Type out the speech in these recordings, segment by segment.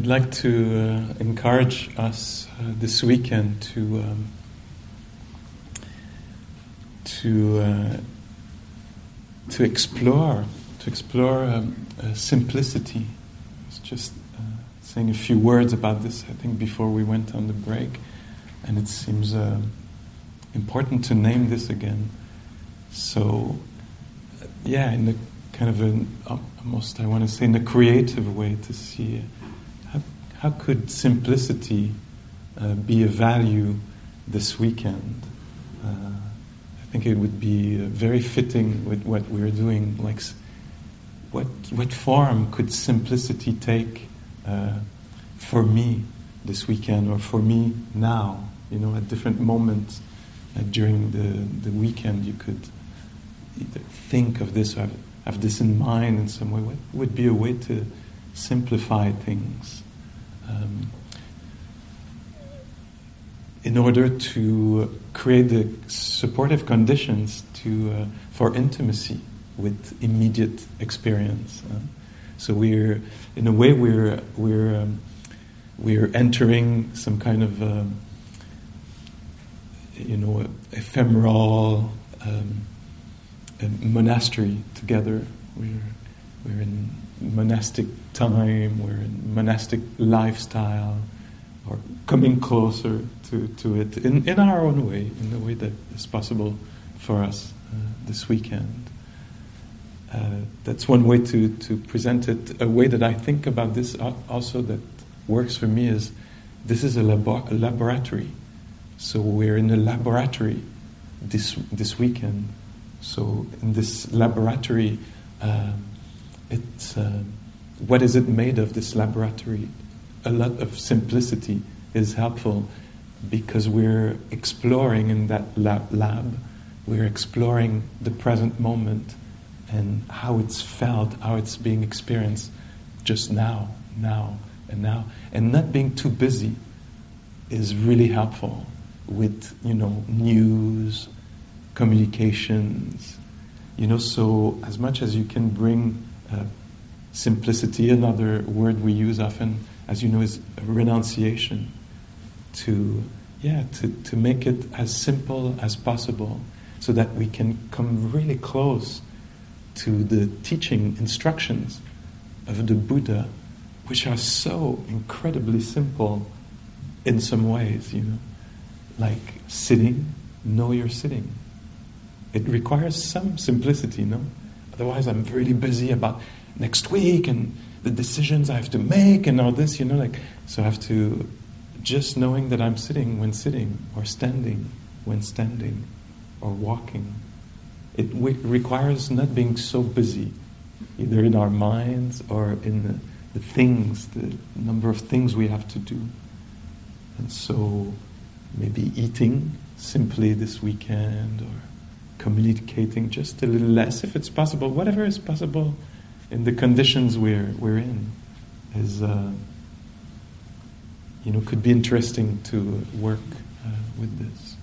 I'd like to uh, encourage us uh, this weekend to um, to uh, to explore to explore um, uh, simplicity. I was just uh, saying a few words about this. I think before we went on the break, and it seems uh, important to name this again. So, yeah, in the kind of an almost I want to say in a creative way to see how could simplicity uh, be a value this weekend? Uh, I think it would be uh, very fitting with what we're doing. Like, what what form could simplicity take uh, for me this weekend, or for me now? You know, at different moments uh, during the the weekend, you could either think of this or have, have this in mind in some way. What would be a way to simplify things? Um, in order to create the supportive conditions to, uh, for intimacy with immediate experience. Uh, so we're, in a way, we're, we're, um, we're entering some kind of, um, you know, ephemeral um, monastery together. We're, we're in monastic time, we're in monastic lifestyle, or coming closer to, to it in, in our own way, in the way that is possible for us uh, this weekend. Uh, that's one way to, to present it. A way that I think about this also that works for me is this is a, labo- a laboratory. So we're in a laboratory this, this weekend. So in this laboratory, um, it's uh, what is it made of this laboratory? A lot of simplicity is helpful because we're exploring in that lab, lab. We're exploring the present moment and how it's felt how it's being experienced just now now and now. And not being too busy is really helpful with you know news communications. You know so as much as you can bring uh, simplicity. Another word we use often, as you know, is renunciation. To yeah, to, to make it as simple as possible, so that we can come really close to the teaching instructions of the Buddha, which are so incredibly simple in some ways. You know, like sitting, know you're sitting. It requires some simplicity, no? Otherwise, I'm really busy about next week and the decisions I have to make and all this, you know, like, so I have to just knowing that I'm sitting when sitting or standing when standing or walking. It w- requires not being so busy, either in our minds or in the, the things, the number of things we have to do. And so maybe eating simply this weekend or communicating just a little less if it's possible, whatever is possible in the conditions we're, we're in is, uh, you know, could be interesting to work uh, with this.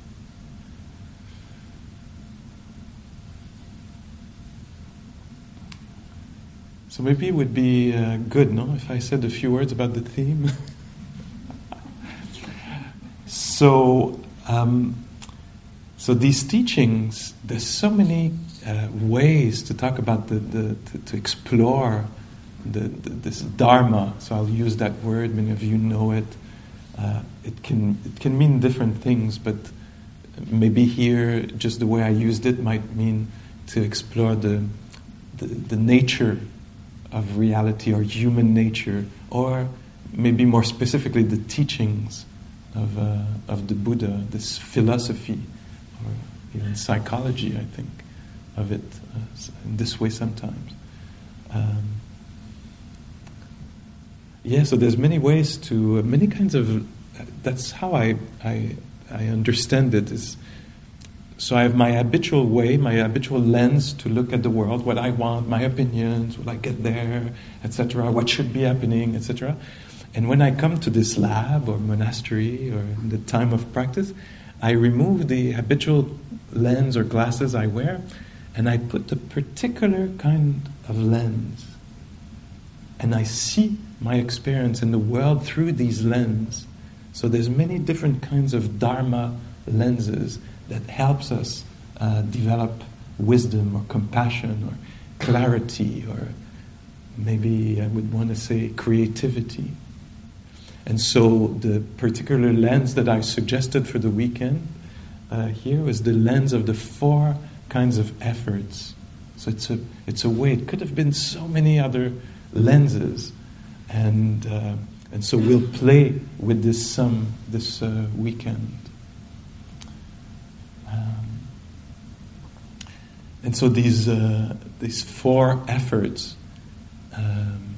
So maybe it would be uh, good, no, if I said a few words about the theme. so, um, so these teachings, there's so many uh, ways to talk about the, the to, to explore the, the, this dharma. So I'll use that word. Many of you know it. Uh, it can it can mean different things, but maybe here just the way I used it might mean to explore the the, the nature of reality or human nature, or maybe more specifically the teachings of, uh, of the Buddha, this philosophy, or even psychology, I think, of it uh, in this way sometimes. Um, yeah, so there's many ways to, uh, many kinds of, that's how I, I, I understand it is, so I have my habitual way, my habitual lens to look at the world, what I want, my opinions, will I get there, etc., what should be happening, etc. And when I come to this lab or monastery or the time of practice, I remove the habitual lens or glasses I wear and I put a particular kind of lens. And I see my experience in the world through these lenses. So there's many different kinds of Dharma lenses that helps us uh, develop wisdom or compassion or clarity or maybe I would want to say creativity. And so the particular lens that I suggested for the weekend uh, here was the lens of the four kinds of efforts. So it's a, it's a way, it could have been so many other lenses. And, uh, and so we'll play with this sum this uh, weekend. Um, and so these, uh, these four efforts um,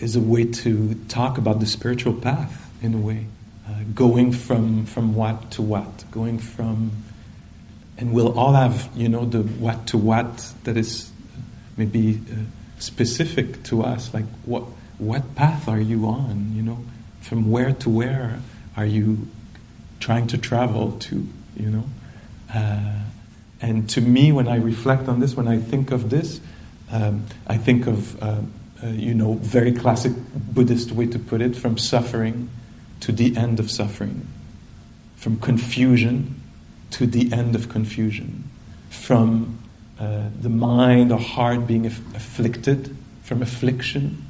is a way to talk about the spiritual path in a way, uh, going from, from what to what, going from, and we'll all have, you know, the what to what that is maybe uh, specific to us, like what, what path are you on, you know, from where to where are you trying to travel to, you know. Uh, and to me, when I reflect on this, when I think of this, um, I think of, uh, uh, you know, very classic Buddhist way to put it, from suffering to the end of suffering, from confusion to the end of confusion, from uh, the mind or heart being aff- afflicted, from affliction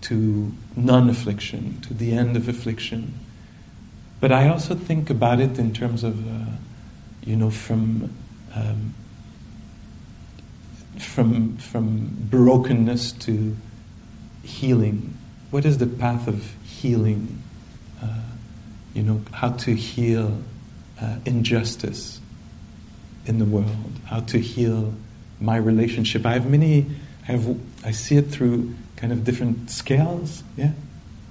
to non affliction, to the end of affliction but I also think about it in terms of, uh, you know, from um, from from brokenness to healing. What is the path of healing? Uh, you know, how to heal uh, injustice in the world. How to heal my relationship. I have many. I have. I see it through kind of different scales. Yeah.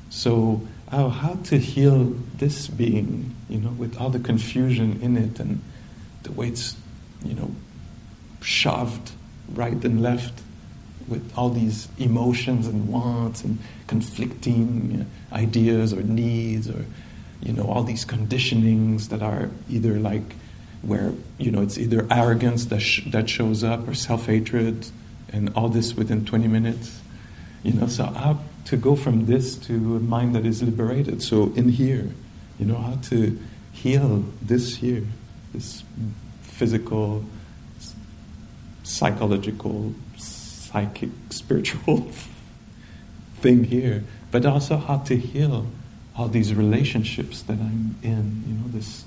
So oh, how to heal this being, you know, with all the confusion in it and the way it's, you know, shoved right and left with all these emotions and wants and conflicting know, ideas or needs or, you know, all these conditionings that are either like where, you know, it's either arrogance that, sh- that shows up or self-hatred and all this within 20 minutes. You know, so how to go from this to a mind that is liberated. So in here, you know, how to heal this here, this physical, psychological, psychic, spiritual thing here, but also how to heal all these relationships that I'm in. You know, this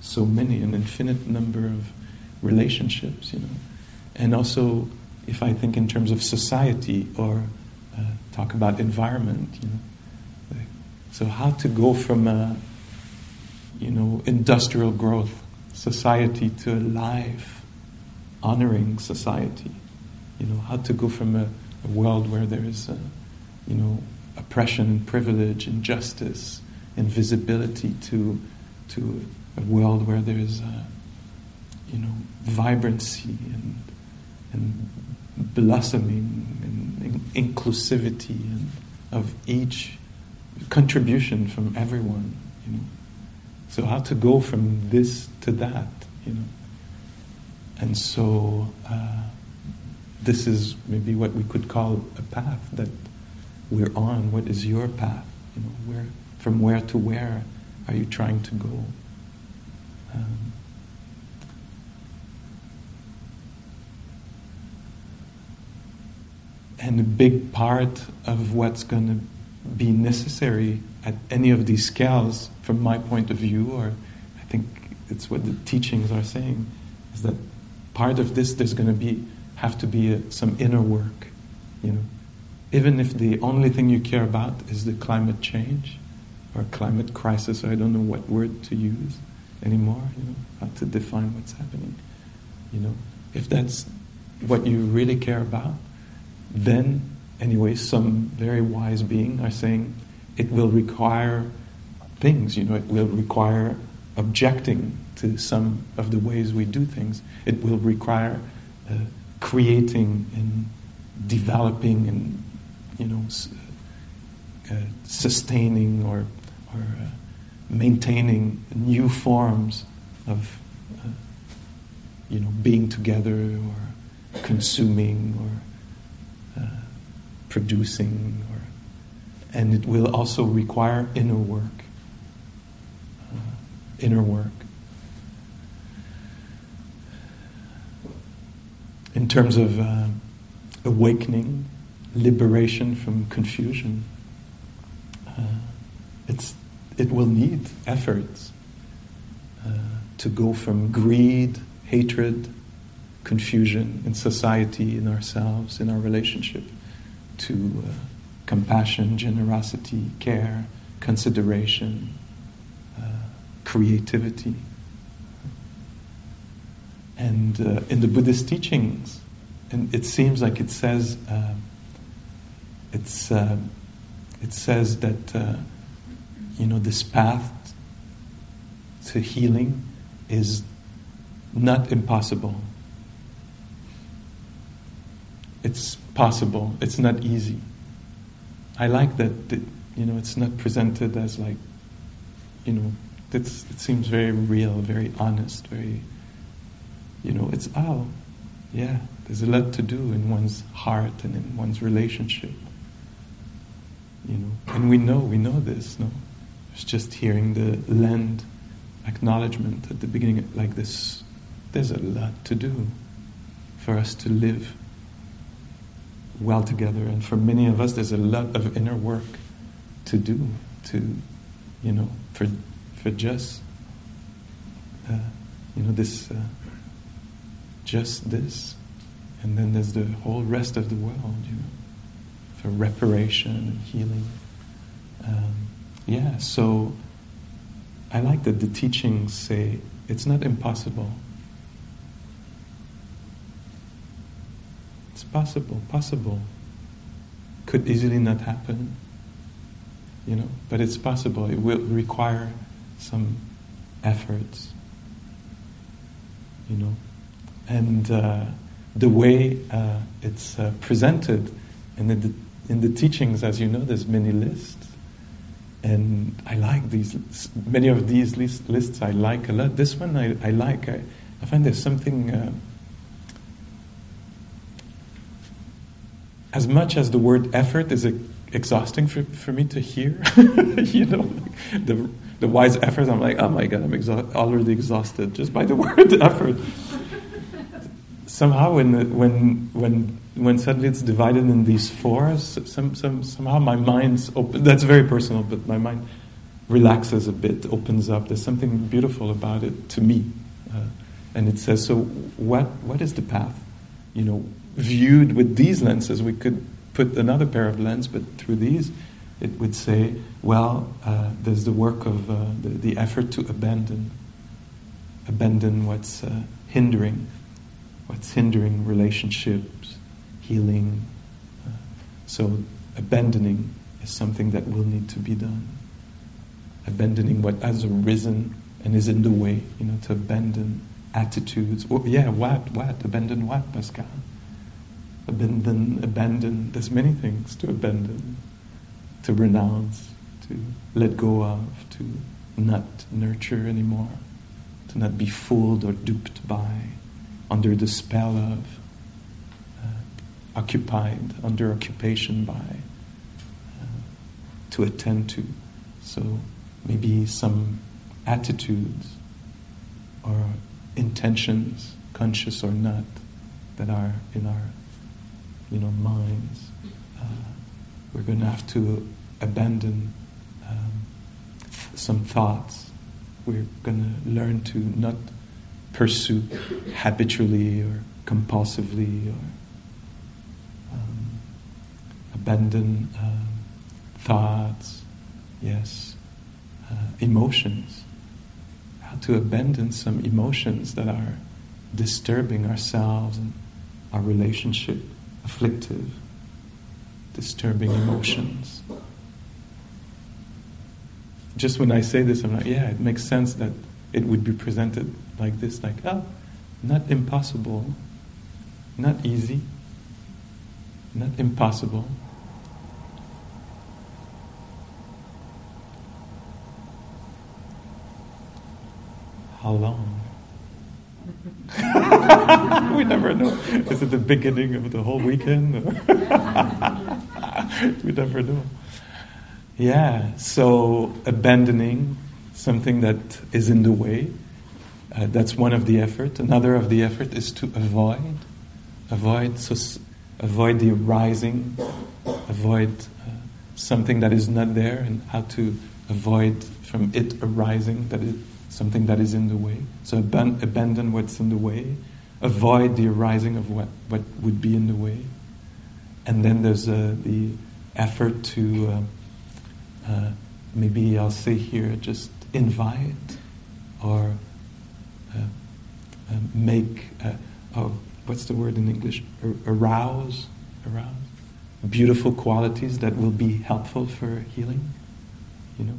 so many, an infinite number of relationships. You know, and also if I think in terms of society or uh, talk about environment. You know, so how to go from a you know industrial growth society to a life honoring society. You know how to go from a, a world where there is a, you know oppression and privilege, injustice, invisibility to to a world where there is a, you know vibrancy and and blossoming and inclusivity and of each contribution from everyone, you know. So how to go from this to that, you know. And so uh, this is maybe what we could call a path that we're on. What is your path? You know, where from where to where are you trying to go? Um, and a big part of what's going to be necessary at any of these scales, from my point of view, or I think it's what the teachings are saying, is that part of this there's going to be have to be a, some inner work, you know. Even if the only thing you care about is the climate change, or climate crisis. I don't know what word to use anymore. You know, how to define what's happening. You know, if that's what you really care about, then anyway, some very wise being are saying it will require things. You know, it will require objecting to some of the ways we do things. It will require uh, creating and developing and you know uh, sustaining or or uh, maintaining new forms of uh, you know being together or consuming or uh, producing or and it will also require inner work uh, inner work. In terms of uh, awakening, liberation from confusion. Uh, it's, it will need efforts uh, to go from greed, hatred, confusion in society, in ourselves, in our relationship, to uh, compassion, generosity, care, consideration, uh, creativity. And uh, in the Buddhist teachings, and it seems like it says uh, it's uh, it says that uh, you know this path to healing is not impossible. It's possible. It's not easy. I like that, that you know it's not presented as like you know it seems very real, very honest, very you know, it's, oh, yeah, there's a lot to do in one's heart and in one's relationship. You know, and we know, we know this, no? It's just hearing the land acknowledgement at the beginning, like this, there's a lot to do for us to live well together. And for many of us, there's a lot of inner work to do to, you know, for, for just, uh, you know, this. Uh, just this. And then there's the whole rest of the world, you know, for reparation and healing. Um, yeah, so I like that the teachings say it's not impossible. It's possible, possible. Could easily not happen, you know, but it's possible. It will require some efforts, you know and uh, the way uh, it's uh, presented in the, in the teachings, as you know, there's many lists. And I like these, many of these list, lists I like a lot. This one I, I like. I, I find there's something, uh, as much as the word effort is exhausting for, for me to hear, you know, the, the wise effort, I'm like, oh my God, I'm exa- already exhausted just by the word effort somehow when when when when suddenly it's divided in these four, some, some, somehow my mind's open. That's very personal, but my mind relaxes a bit, opens up. There's something beautiful about it to me, uh, and it says, so what what is the path? You know, viewed with these lenses, we could put another pair of lenses, but through these, it would say, well, uh, there's the work of uh, the, the effort to abandon, abandon what's uh, hindering what's hindering relationships, healing. Uh, so, abandoning is something that will need to be done. Abandoning what has arisen and is in the way, you know, to abandon attitudes. Yeah, what? What? Abandon what, Pascal? Abandon, abandon. There's many things to abandon, to renounce, to let go of, to not nurture anymore, to not be fooled or duped by under the spell of, occupied, under occupation by, uh, to attend to. So maybe some attitudes or intentions, conscious or not, that are in our, you know, minds. Uh, we're going to have to abandon um, some thoughts. We're going to learn to not pursue habitually or compulsively or abandon um, thoughts, yes, uh, emotions, how to abandon some emotions that are disturbing ourselves and our relationship, afflictive, disturbing emotions. Just when I say this, I'm like, yeah, it makes sense that it would be presented like this, like, oh, not impossible, not easy, not impossible. How long? we never know. Is it the beginning of the whole weekend? we never know. Yeah, so abandoning something that is in the way, uh, that's one of the effort. Another of the effort is to avoid, avoid, so avoid the arising, avoid uh, something that is not there, and how to avoid from it arising that is something that is in the way. So aban- abandon what's in the way, avoid the arising of what, what would be in the way. And then there's uh, the effort to, uh, uh, maybe I'll say here, just invite or uh, uh, make, uh, oh, what's the word in English? Arouse, arouse beautiful qualities that will be helpful for healing, you know.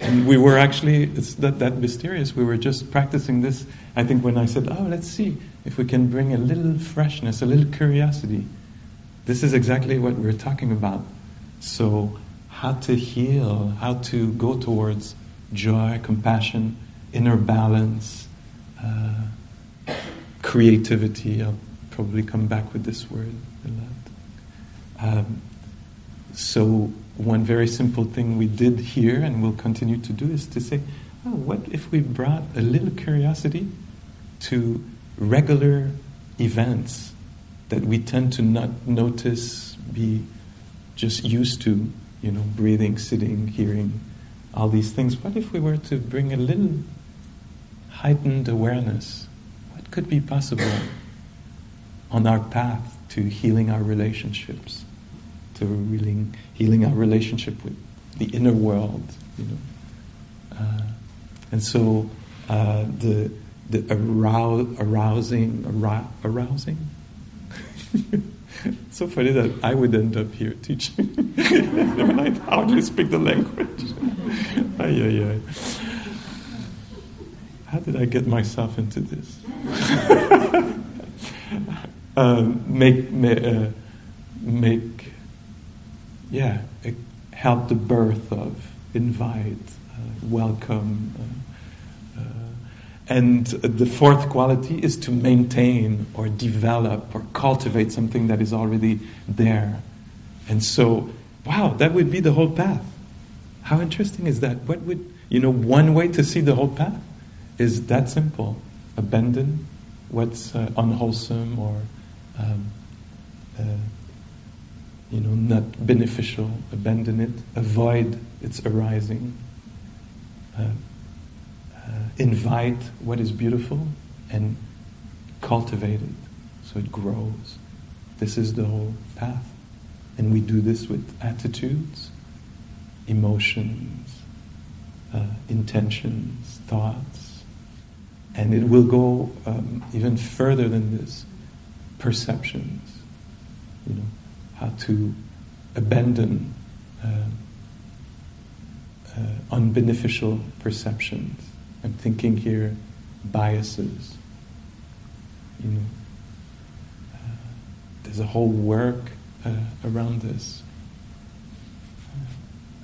And we were actually, it's that, that mysterious. We were just practicing this. I think when I said, oh, let's see if we can bring a little freshness, a little curiosity. This is exactly what we're talking about. So, how to heal, how to go towards joy, compassion, inner balance, uh, creativity. I'll probably come back with this word a lot. Um, so, one very simple thing we did here and will continue to do is to say, oh, what if we brought a little curiosity to regular events that we tend to not notice, be just used to, you know, breathing, sitting, hearing, all these things. What if we were to bring a little heightened awareness? What could be possible on our path to healing our relationships? To healing, healing our relationship with the inner world, you know. Uh, and so uh, the the arou- arousing arou- arousing. so funny that I would end up here teaching. I hardly speak the language. ay, ay, ay. How did I get myself into this? uh, make, make, uh, make yeah, help the birth of, invite, uh, welcome. Uh, uh, and the fourth quality is to maintain or develop or cultivate something that is already there. And so, wow, that would be the whole path. How interesting is that? What would, you know, one way to see the whole path is that simple abandon what's uh, unwholesome or um, uh, you know, not beneficial, abandon it, avoid its arising, uh, uh, invite what is beautiful and cultivate it so it grows. This is the whole path. And we do this with attitudes, emotions, uh, intentions, thoughts. And it will go um, even further than this perceptions, you know how to abandon uh, uh, unbeneficial perceptions. I'm thinking here biases. You know, uh, there's a whole work uh, around this.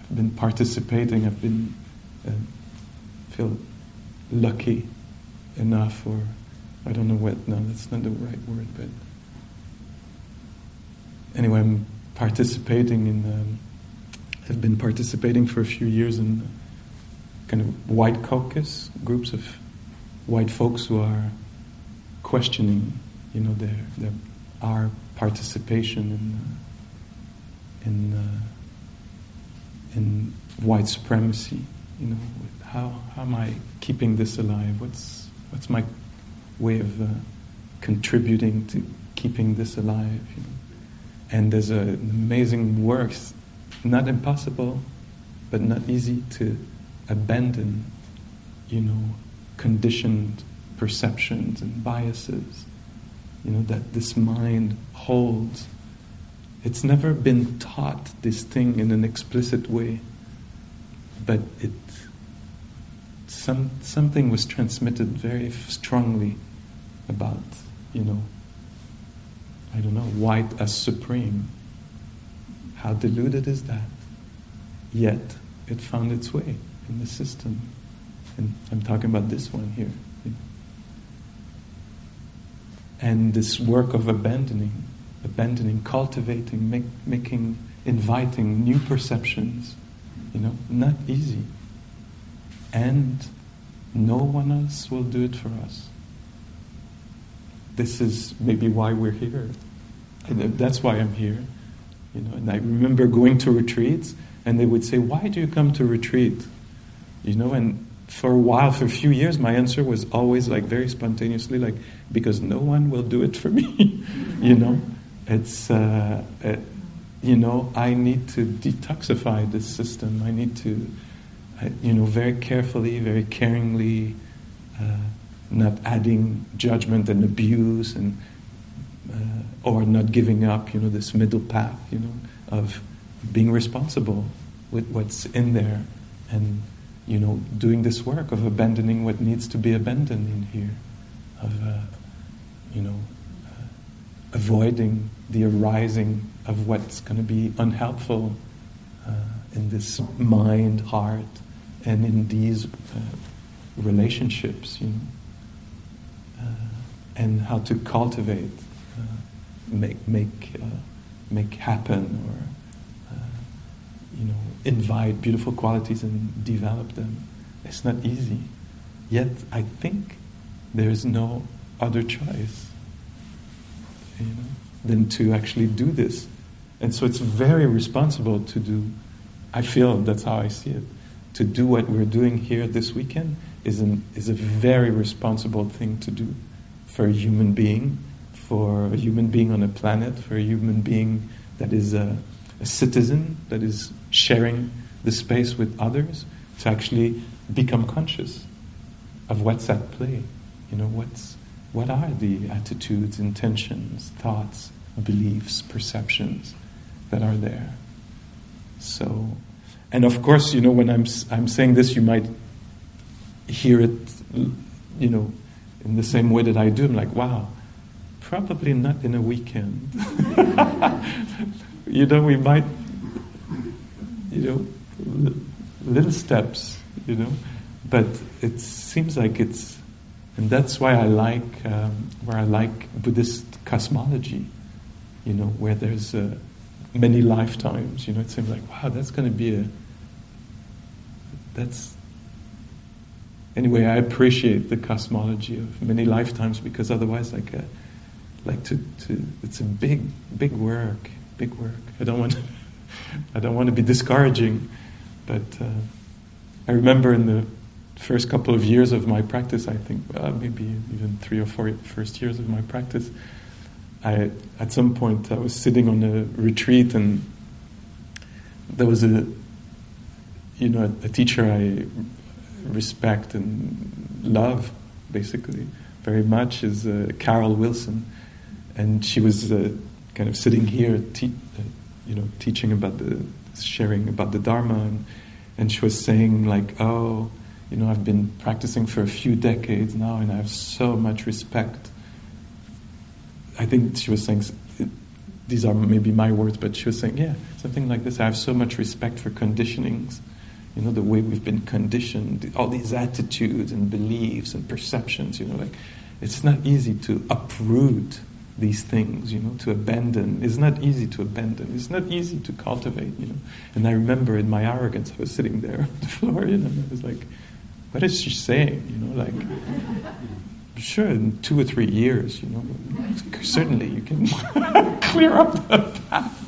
I've been participating. I've been uh, feel lucky enough, or I don't know what. No, that's not the right word, but anyway, I'm participating in, um, have been participating for a few years in kind of white caucus, groups of white folks who are questioning, you know, their, their our participation in uh, in uh, in white supremacy. You know, how how am I keeping this alive? What's what's my way of uh, contributing to keeping this alive? You know? And there's an amazing work, not impossible, but not easy to abandon, you know, conditioned perceptions and biases, you know, that this mind holds. It's never been taught this thing in an explicit way, but it some something was transmitted very strongly about, you know, I don't know, white as supreme. How deluded is that? Yet it found its way in the system. And I'm talking about this one here. And this work of abandoning, abandoning, cultivating, make, making, inviting new perceptions, you know, not easy. And no one else will do it for us. This is maybe why we're here. That's why I'm here. You know, and I remember going to retreats and they would say, Why do you come to retreat? You know, and for a while, for a few years, my answer was always like very spontaneously, like, because no one will do it for me. you know, it's, uh, you know, I need to detoxify this system. I need to, you know, very carefully, very caringly, uh, not adding judgment and abuse and, uh, or not giving up, you know, this middle path, you know, of being responsible with what's in there and you know doing this work of abandoning what needs to be abandoned in here of uh, you know uh, avoiding the arising of what's going to be unhelpful uh, in this mind heart and in these uh, relationships you know uh, and how to cultivate uh, make make make happen or you know, invite beautiful qualities and develop them. It's not easy. Yet, I think there is no other choice you know, than to actually do this. And so it's very responsible to do, I feel that's how I see it. To do what we're doing here this weekend is, an, is a very responsible thing to do for a human being, for a human being on a planet, for a human being that is a, a citizen, that is sharing the space with others to actually become conscious of what's at play. You know, what's, what are the attitudes, intentions, thoughts, beliefs, perceptions that are there. So, and of course, you know, when I'm, I'm saying this, you might hear it, you know, in the same way that I do. I'm like, wow, probably not in a weekend. you know, we might you know, little steps, you know. But it seems like it's, and that's why I like, um, where I like Buddhist cosmology, you know, where there's uh, many lifetimes, you know, it seems like, wow, that's going to be a, that's, anyway, I appreciate the cosmology of many lifetimes because otherwise, like, a, uh, like to, to, it's a big, big work, big work. I don't want to. I don't want to be discouraging, but uh, I remember in the first couple of years of my practice, I think uh, maybe even three or four first years of my practice, I at some point I was sitting on a retreat and there was a you know a, a teacher I respect and love basically very much is uh, Carol Wilson, and she was uh, kind of sitting here te- you know, teaching about the, sharing about the Dharma, and, and she was saying like, oh, you know, I've been practicing for a few decades now, and I have so much respect. I think she was saying, these are maybe my words, but she was saying, yeah, something like this. I have so much respect for conditionings, you know, the way we've been conditioned, all these attitudes and beliefs and perceptions, you know, like it's not easy to uproot these things, you know, to abandon. It's not easy to abandon. It's not easy to cultivate, you know. And I remember in my arrogance, I was sitting there on the floor, you know, and I was like, what is she saying? You know, like, sure, in two or three years, you know, certainly you can clear up the path.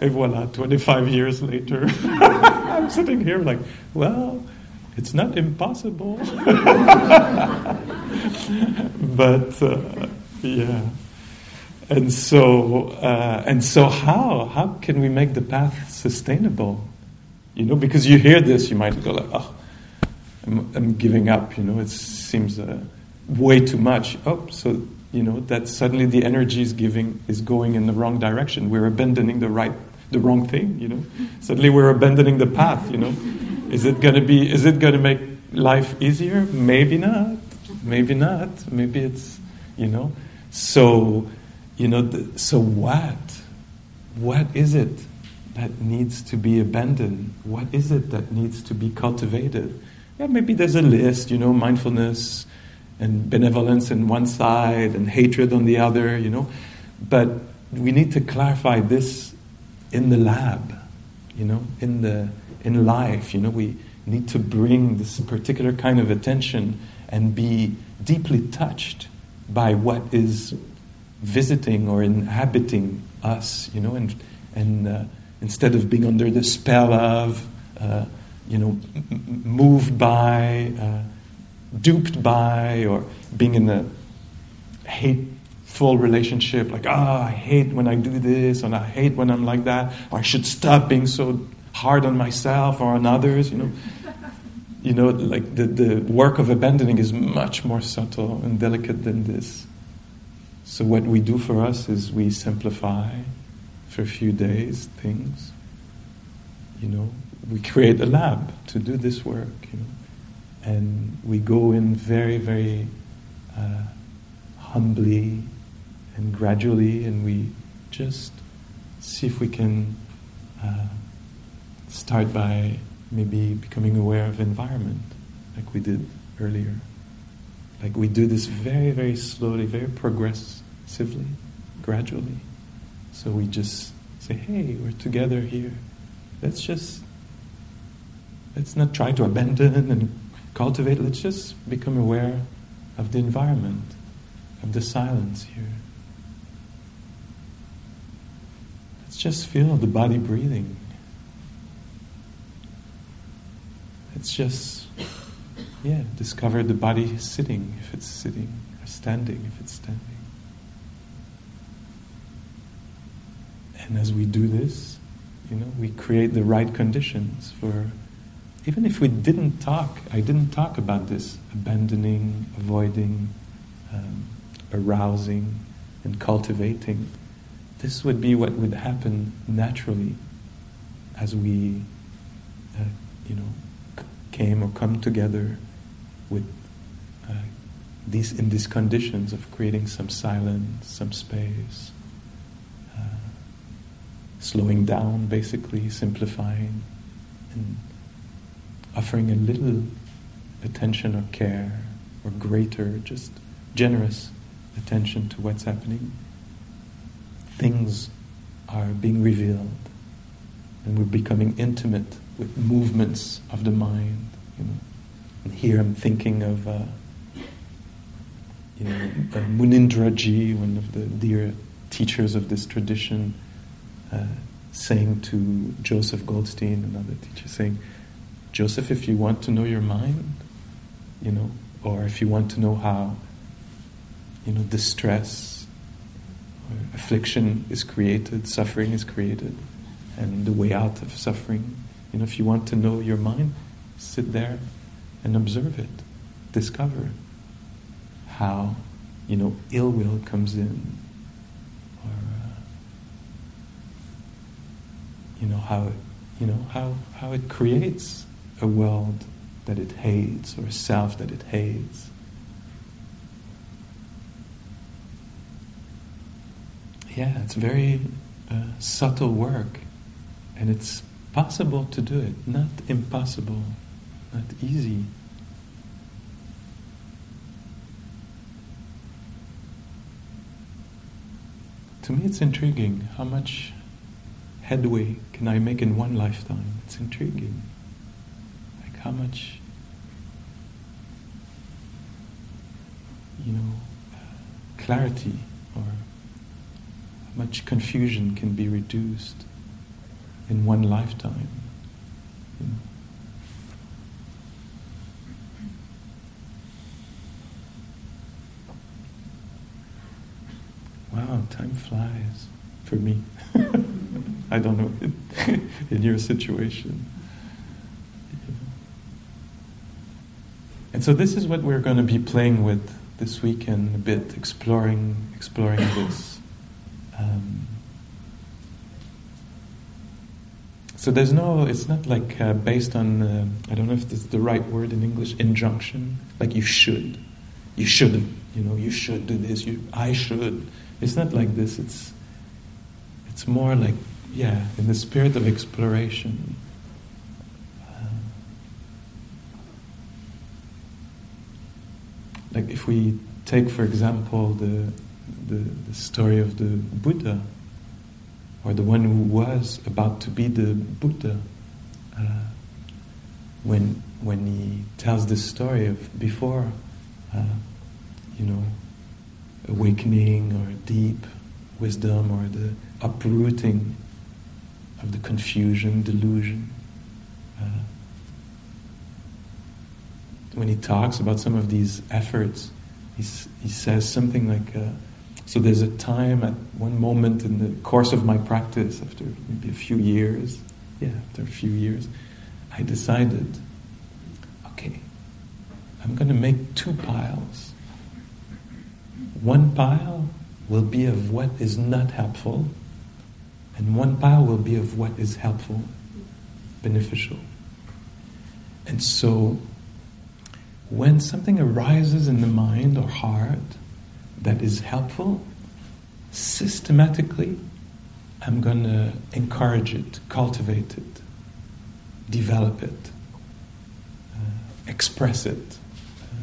and voila, 25 years later, I'm sitting here like, well, it's not impossible. but, uh, yeah. And so, uh, and so, how how can we make the path sustainable? You know, because you hear this, you might go like, oh, I'm, I'm giving up. You know, it seems uh, way too much. Oh, so you know that suddenly the energy is giving is going in the wrong direction. We're abandoning the right, the wrong thing. You know, suddenly we're abandoning the path. You know, is it gonna be? Is it gonna make life easier? Maybe not. Maybe not. Maybe it's you know. So you know. The, so what? What is it that needs to be abandoned? What is it that needs to be cultivated? Yeah, maybe there's a list. You know, mindfulness and benevolence on one side and hatred on the other, you know. But we need to clarify this in the lab, you know, in the in life, you know, we need to bring this particular kind of attention and be deeply touched by what is visiting or inhabiting us, you know, and and uh, instead of being under the spell of, uh, you know, m- moved by. Uh, duped by or being in a hateful relationship, like, ah, oh, I hate when I do this, and I hate when I'm like that, or I should stop being so hard on myself or on others, you know. You know, like the, the work of abandoning is much more subtle and delicate than this. So, what we do for us is we simplify for a few days things. You know, we create a lab to do this work. You know and we go in very, very uh, humbly and gradually, and we just see if we can uh, start by maybe becoming aware of environment, like we did earlier. Like we do this very, very slowly, very progressively, gradually. So we just say, hey, we're together here. Let's just, let's not try to abandon and cultivate, let's just become aware of the environment, of the silence here. Let's just feel the body breathing. Let's just, yeah, discover the body sitting, if it's sitting, or standing, if it's standing. And as we do this, you know, we create the right conditions for even if we didn't talk, I didn't talk about this abandoning, avoiding, um, arousing, and cultivating. This would be what would happen naturally as we, uh, you know, came or come together with uh, these in these conditions of creating some silence, some space, uh, slowing down, basically simplifying, and offering a little attention or care or greater, just generous attention to what's happening, things are being revealed and we're becoming intimate with movements of the mind. You know. And here I'm thinking of, uh, you know, uh, Munindraji, one of the dear teachers of this tradition, uh, saying to Joseph Goldstein, another teacher, saying, Joseph, if you want to know your mind, you know, or if you want to know how, you know, distress affliction is created, suffering is created, and the way out of suffering, you know, if you want to know your mind, sit there and observe it, discover how, you know, ill will comes in, or, uh, you know, how, you know, how, how it creates a world that it hates or a self that it hates. Yeah, it's very uh, subtle work, and it's possible to do it, not impossible, not easy. To me, it's intriguing how much headway can I make in one lifetime. It's intriguing Like how much you know clarity or how much confusion can be reduced in one lifetime. Wow, time flies for me. I don't know in, in your situation. And so this is what we're going to be playing with this weekend a bit, exploring exploring this. So there's no, it's not like uh, based on, uh, I don't know if this is the right word in English, injunction, like you should. You shouldn't. you know, you should do this, you, I should. It's not like this, it's, it's more like, yeah, in the spirit of exploration. like if we take, for example, the, the, the story of the Buddha, or the one who was about to be the Buddha, uh, when when he tells this story of before, uh, you know, awakening or deep wisdom or the uprooting of the confusion, delusion. Uh, when he talks about some of these efforts, he, he says something like, uh, so there's a time at one moment in the course of my practice, after maybe a few years, yeah, after a few years, I decided, okay, I'm going to make two piles. One pile will be of what is not helpful, and one pile will be of what is helpful, beneficial. And so when something arises in the mind or heart that is helpful, systematically, I'm going to encourage it, cultivate it, develop it, uh, express it. Uh,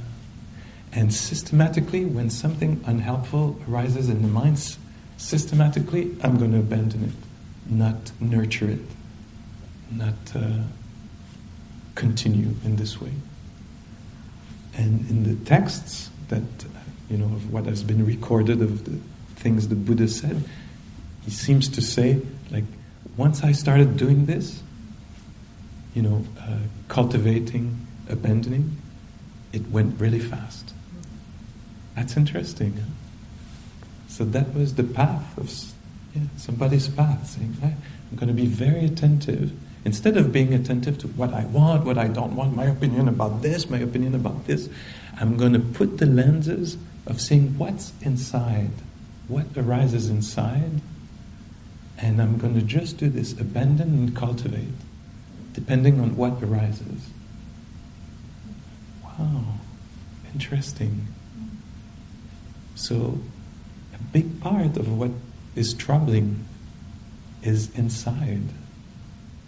and systematically, when something unhelpful arises in the mind, systematically, I'm going to abandon it, not nurture it, not uh, continue in this way. And in the texts that, you know, of what has been recorded of the things the Buddha said, he seems to say, like, once I started doing this, you know, uh, cultivating, abandoning, it went really fast. That's interesting. Huh? So that was the path of yeah, somebody's path, saying, I'm going to be very attentive Instead of being attentive to what I want, what I don't want, my opinion about this, my opinion about this, I'm going to put the lenses of seeing what's inside, what arises inside, and I'm going to just do this abandon and cultivate, depending on what arises. Wow, interesting. So, a big part of what is troubling is inside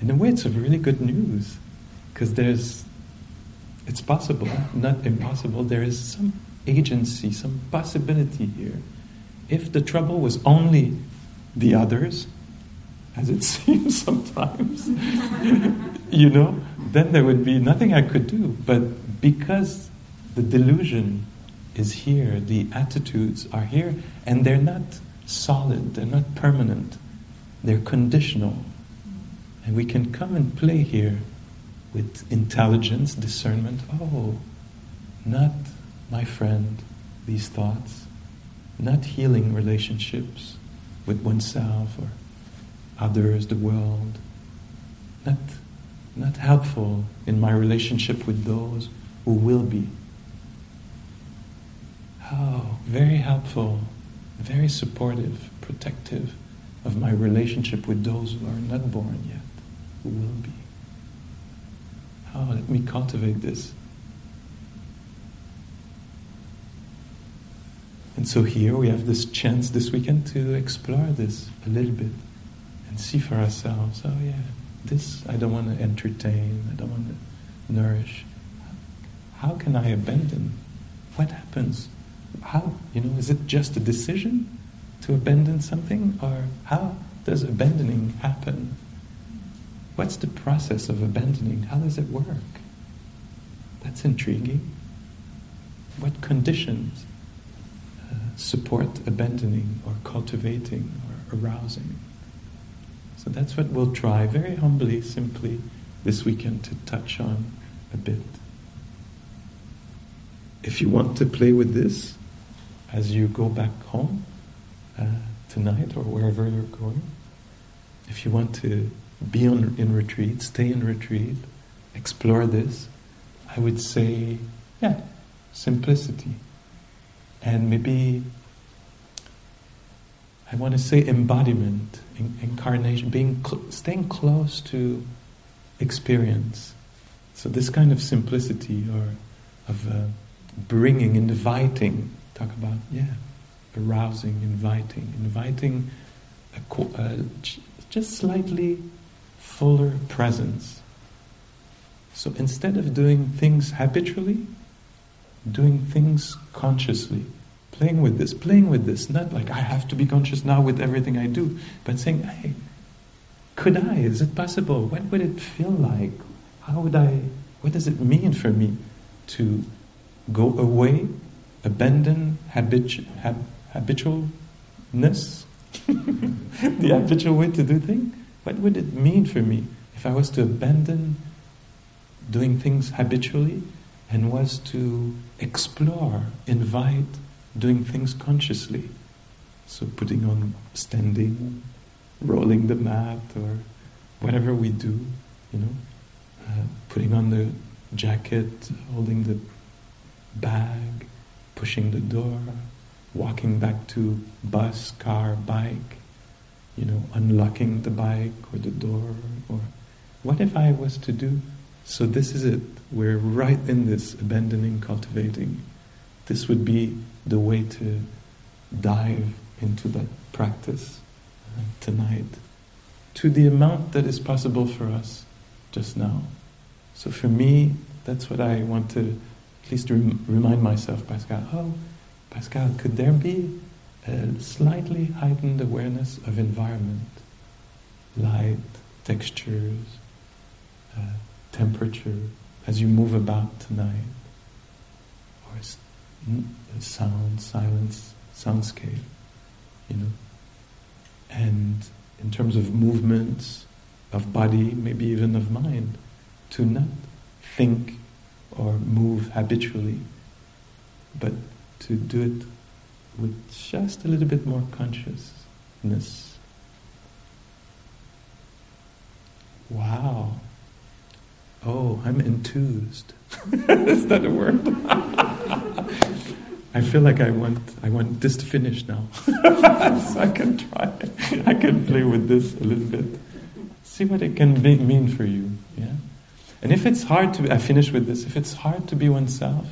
in a way, it's a really good news because there's, it's possible, not impossible. There is some agency, some possibility here. If the trouble was only the others, as it seems sometimes, you know, then there would be nothing I could do. But because the delusion is here, the attitudes are here, and they're not solid, they're not permanent, they're conditional. And we can come and play here with intelligence, discernment. Oh, not my friend, these thoughts, not healing relationships with oneself or others, the world, not, not helpful in my relationship with those who will be. Oh, very helpful, very supportive, protective of my relationship with those who are not born yet who will be. Oh, let me cultivate this. And so here we have this chance this weekend to explore this a little bit and see for ourselves, oh yeah, this I don't want to entertain, I don't want to nourish. How can I abandon? What happens? How, you know, is it just a decision to abandon something? Or how does abandoning happen? What's the process of abandoning? How does it work? That's intriguing. What conditions support abandoning or cultivating or arousing? So that's what we'll try very humbly, simply this weekend to touch on a bit. If you want to play with this as you go back home uh, tonight or wherever you're going, if you want to be on, in retreat, stay in retreat, explore this. I would say yeah, simplicity. And maybe I want to say embodiment, in, incarnation, being cl- staying close to experience. So this kind of simplicity or of uh, bringing, inviting, talk about, yeah, arousing, inviting, inviting a, uh, just slightly fuller presence. So instead of doing things habitually, doing things consciously, playing with this, playing with this, not like I have to be conscious now with everything I do, but saying, hey, could I? Is it possible? What would it feel like? How would I? What does it mean for me to go away, abandon habitu- hab- habitualness, the habitual way to do things? What would it mean for me if I was to abandon doing things habitually and was to explore, invite doing things consciously? So putting on standing, rolling the mat, or whatever we do, you know, uh, putting on the jacket, holding the bag, pushing the door, walking back to bus, car, bike, you know, unlocking the bike or the door, or what if I was to do? So this is it. We're right in this abandoning, cultivating. This would be the way to dive into that practice uh, tonight to the amount that is possible for us just now. So for me, that's what I want to at least rem- remind myself, Pascal. Oh, Pascal, could there be a slightly heightened awareness of environment, light, textures, uh, temperature, as you move about tonight, or mm, sound, silence, soundscape, you know, and in terms of movements of body, maybe even of mind, to not think or move habitually, but to do it with just a little bit more consciousness. Wow. Oh, I'm enthused. Is that a word? I feel like I want I want this to finish now. so I can try. I can play with this a little bit. See what it can be, mean for you. Yeah. And if it's hard to, I finish with this. If it's hard to be oneself,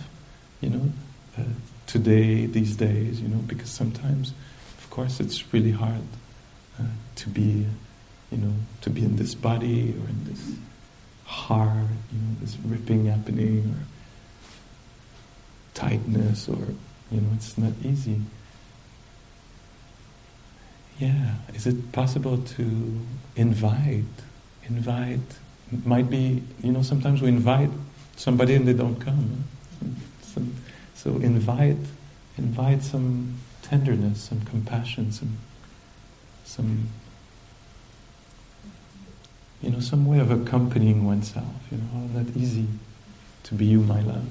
you know, uh, today, these days, you know, because sometimes, of course, it's really hard uh, to be, you know, to be in this body or in this hard, you know, this ripping happening or tightness or, you know, it's not easy. Yeah, is it possible to invite, invite, might be, you know, sometimes we invite somebody and they don't come. Some, so invite, invite some tenderness, some compassion, some, some, you know, some way of accompanying oneself. You know, not easy to be you, my love.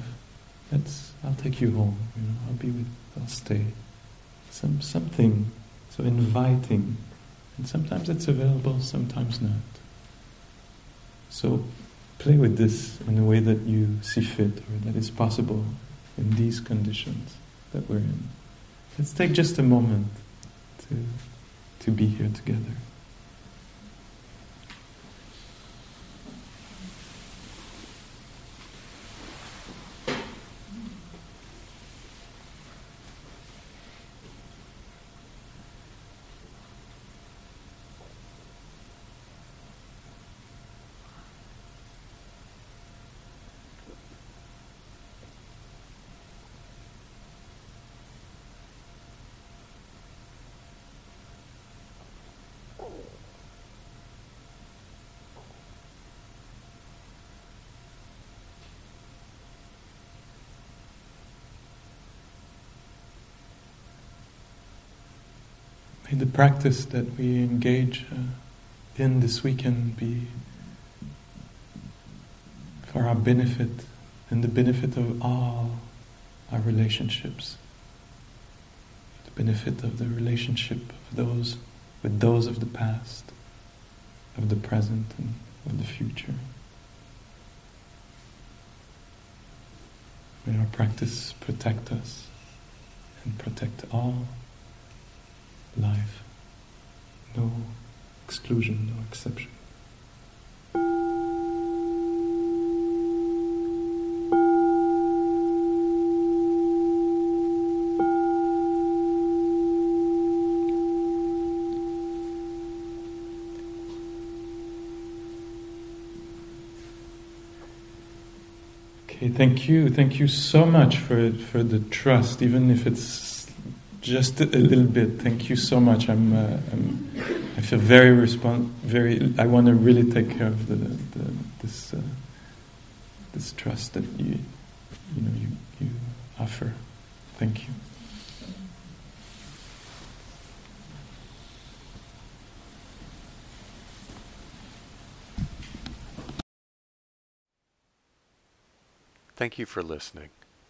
Let's, I'll take you home. You know, I'll be with, I'll stay. Some something. So inviting, and sometimes it's available, sometimes not. So play with this in a way that you see fit or that is possible in these conditions that we're in. Let's take just a moment to, to be here together. The practice that we engage uh, in this weekend be for our benefit and the benefit of all our relationships, the benefit of the relationship of those with those of the past, of the present, and of the future. May our practice protect us and protect all life. No exclusion, no exception. Okay, thank you. Thank you so much for for the trust, even if it's just a little bit. Thank you so much. I'm, uh, I'm I feel very respons- very. I want to really take care of the, the this uh, this trust that you you know you you offer. Thank you. Thank you for listening.